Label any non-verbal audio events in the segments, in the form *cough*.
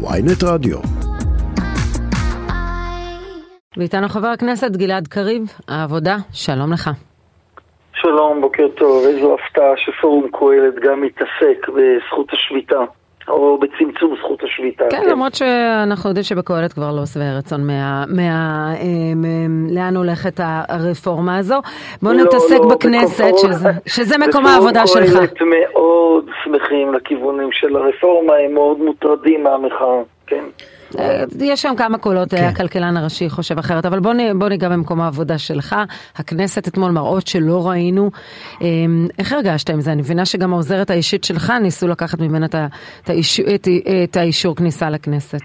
ויינט רדיו. ואיתנו חבר הכנסת גלעד קריב, העבודה, שלום לך. שלום, בוקר טוב. איזו הפתעה שפורום קהלת גם מתעסק בזכות השביתה. או בצמצום זכות השביתה. כן, כן, למרות שאנחנו יודעים שבקהלת כבר לא שבעי רצון מה... מה אה, לאן הולכת הרפורמה הזו. בואו לא, נתעסק לא, בכנסת, בקופור, שזה, שזה *laughs* מקום העבודה שלך. קהלת מאוד שמחים לכיוונים של הרפורמה, הם מאוד מוטרדים מהמחאה, כן. אה, יש שם כמה קולות, כן. הכלכלן הראשי חושב אחרת, אבל בוא, בוא ניגע במקום העבודה שלך. הכנסת אתמול מראות שלא ראינו. אמ, איך הרגשת עם זה? אני מבינה שגם העוזרת האישית שלך ניסו לקחת ממנה את, האישור, את, את האישור כניסה לכנסת.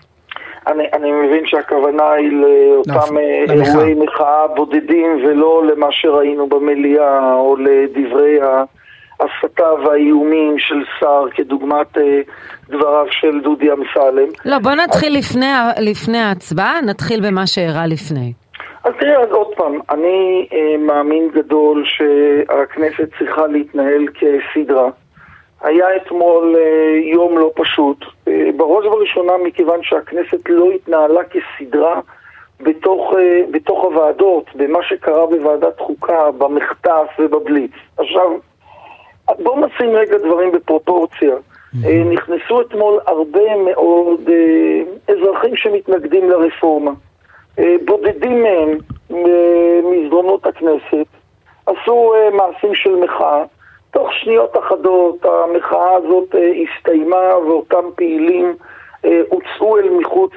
אני, אני מבין שהכוונה היא לאותם אה, אירועי מחאה בודדים ולא למה שראינו במליאה או לדברי ה... ההסתה והאיומים של שר, כדוגמת אה, דבריו של דודי אמסלם. לא, בוא נתחיל אז... לפני, לפני ההצבעה, נתחיל במה שאירע לפני. אז תראה, אז עוד פעם, אני אה, מאמין גדול שהכנסת צריכה להתנהל כסדרה. היה אתמול אה, יום לא פשוט, אה, בראש ובראשונה מכיוון שהכנסת לא התנהלה כסדרה בתוך, אה, בתוך הוועדות, במה שקרה בוועדת חוקה, במחטף ובבליץ. עכשיו, בואו נשים רגע דברים בפרופורציה. אה, נכנסו אתמול הרבה מאוד אה, אזרחים שמתנגדים לרפורמה. אה, בודדים מהם ממסדרונות הכנסת עשו מעשים של מחאה. תוך שניות אחדות המחאה הזאת הסתיימה ואותם פעילים הוצאו אל מחוץ,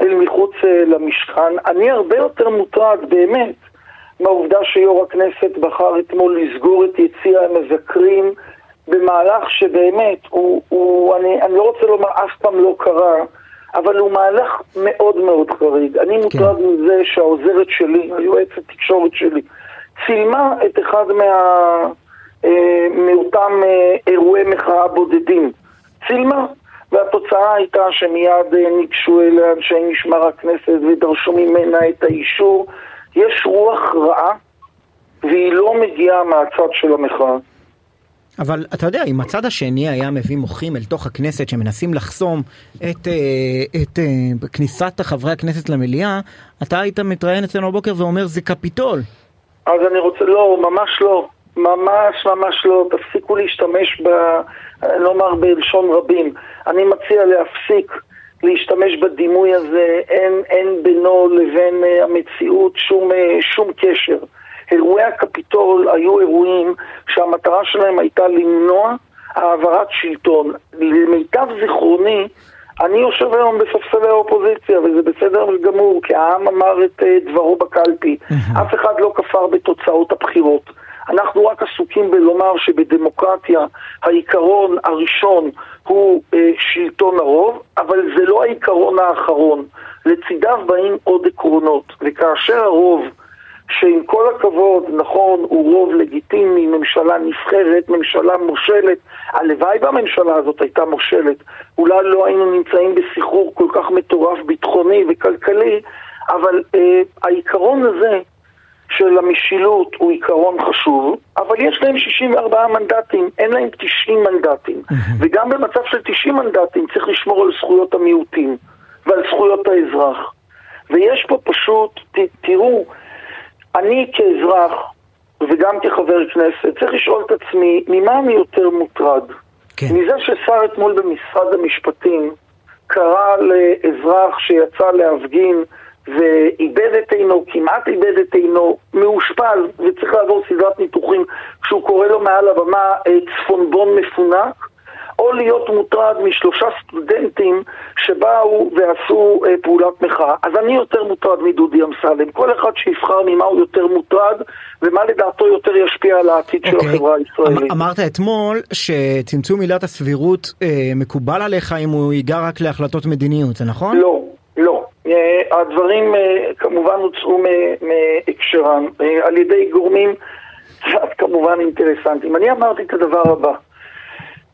אל מחוץ למשכן. אני הרבה יותר מוטרד, באמת, מהעובדה שיו"ר הכנסת בחר אתמול לסגור את יציע המבקרים במהלך שבאמת, הוא, הוא, אני, אני לא רוצה לומר אף פעם לא קרה, אבל הוא מהלך מאוד מאוד חריג. אני כן. מוטרד מזה שהעוזרת שלי, היועצת תקשורת שלי, צילמה את אחד מה, אה, מאותם אה, אירועי מחאה בודדים. צילמה. והתוצאה הייתה שמיד אה, ניגשו אליה אנשי משמר הכנסת ודרשו ממנה את האישור יש רוח רעה, והיא לא מגיעה מהצד של המחאה. אבל אתה יודע, אם הצד השני היה מביא מוחים אל תוך הכנסת שמנסים לחסום את, אה, את, את אה, כניסת חברי הכנסת למליאה, אתה היית מתראיין אצלנו בבוקר ואומר זה קפיטול. אז אני רוצה, לא, ממש לא. ממש ממש לא. תפסיקו להשתמש ב... נאמר בלשון רבים. אני מציע להפסיק להשתמש בדימוי הזה, אין, אין בינו לבין uh, המציאות שום, uh, שום קשר. אירועי הקפיטול היו אירועים שהמטרה שלהם הייתה למנוע העברת שלטון. למיטב זיכרוני, אני יושב היום בספסלי האופוזיציה, וזה בסדר גמור, כי העם אמר את uh, דברו בקלפי. *laughs* אף אחד לא כפר בתוצאות הבחירות. אנחנו רק עסוקים בלומר שבדמוקרטיה העיקרון הראשון הוא אה, שלטון הרוב, אבל זה לא העיקרון האחרון. לצידיו באים עוד עקרונות, וכאשר הרוב, שעם כל הכבוד, נכון, הוא רוב לגיטימי, ממשלה נבחרת, ממשלה מושלת, הלוואי והממשלה הזאת הייתה מושלת, אולי לא היינו נמצאים בסחרור כל כך מטורף ביטחוני וכלכלי, אבל אה, העיקרון הזה של המשילות הוא עיקרון חשוב, אבל יש להם 64 מנדטים, אין להם 90 מנדטים. וגם במצב של 90 מנדטים צריך לשמור על זכויות המיעוטים ועל זכויות האזרח. ויש פה פשוט, ת, תראו, אני כאזרח וגם כחבר כנסת צריך לשאול את עצמי, ממה אני יותר מוטרד? כן. מזה ששר אתמול במשרד המשפטים קרא לאזרח שיצא להפגין ואיבד את עינו, כמעט איבד את עינו, מאושפל וצריך לעבור סדרת ניתוחים כשהוא קורא לו מעל הבמה אה, צפונבון מפונק, או להיות מוטרד משלושה סטודנטים שבאו ועשו אה, פעולת מחאה. אז אני יותר מוטרד מדודי אמסלם. כל אחד שיבחר ממה הוא יותר מוטרד ומה לדעתו יותר ישפיע על העתיד okay. של אוקיי. החברה הישראלית. אמ- אמרת אתמול שצמצום עילת הסבירות אה, מקובל עליך אם הוא ייגע רק להחלטות מדיניות, זה נכון? לא, לא. אה, הדברים אה, כמובן הוצאו מהקשרם אה, על ידי גורמים קצת כמובן אינטרסנטים. אני אמרתי את הדבר הבא,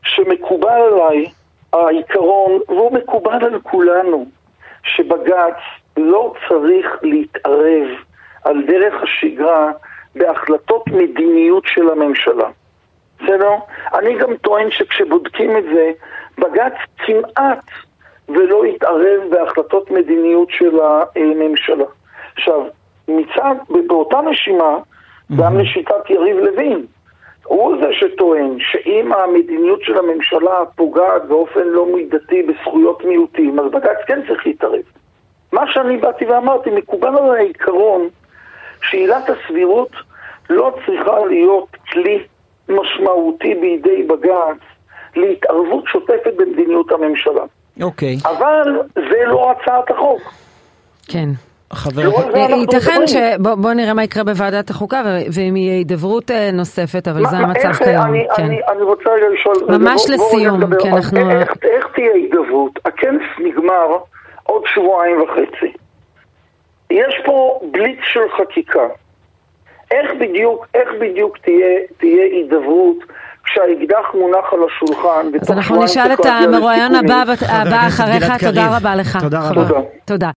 שמקובל עליי העיקרון, והוא מקובל על כולנו, שבג"ץ לא צריך להתערב על דרך השגרה בהחלטות מדיניות של הממשלה. בסדר? אני גם טוען שכשבודקים את זה, בג"ץ כמעט ולא יתערב בהחלטות מדיניות של הממשלה. עכשיו, מצד, באותה נשימה, גם לשיטת יריב לוין, הוא זה שטוען שאם המדיניות של הממשלה פוגעת באופן לא מידתי בזכויות מיעוטים, אז בג"ץ כן צריך להתערב. מה שאני באתי ואמרתי, מקובל על העיקרון שעילת הסבירות לא צריכה להיות כלי משמעותי בידי בג"ץ להתערבות שוטפת במדיניות הממשלה. אוקיי. אבל זה לא הצעת החוק. כן. חבר... לא אנחנו ייתכן מדברים. ש... בוא בוא נראה מה יקרה בוועדת החוקה, ו- ואם יהיה הידברות אה, נוספת, אבל זה המצב כיום. אני, כן. אני, אני רוצה רגע לשאול... ממש לסיום. כי אנחנו- איך, איך תהיה הידברות? הכנס נגמר עוד שבועיים וחצי. יש פה בליץ של חקיקה. איך בדיוק, איך בדיוק תהיה, תהיה הידברות כשהאקדח מונח על השולחן? אז אנחנו נשאל את המרואיין? הבא אחריך, תודה. רבה לך. תודה רבה. תודה.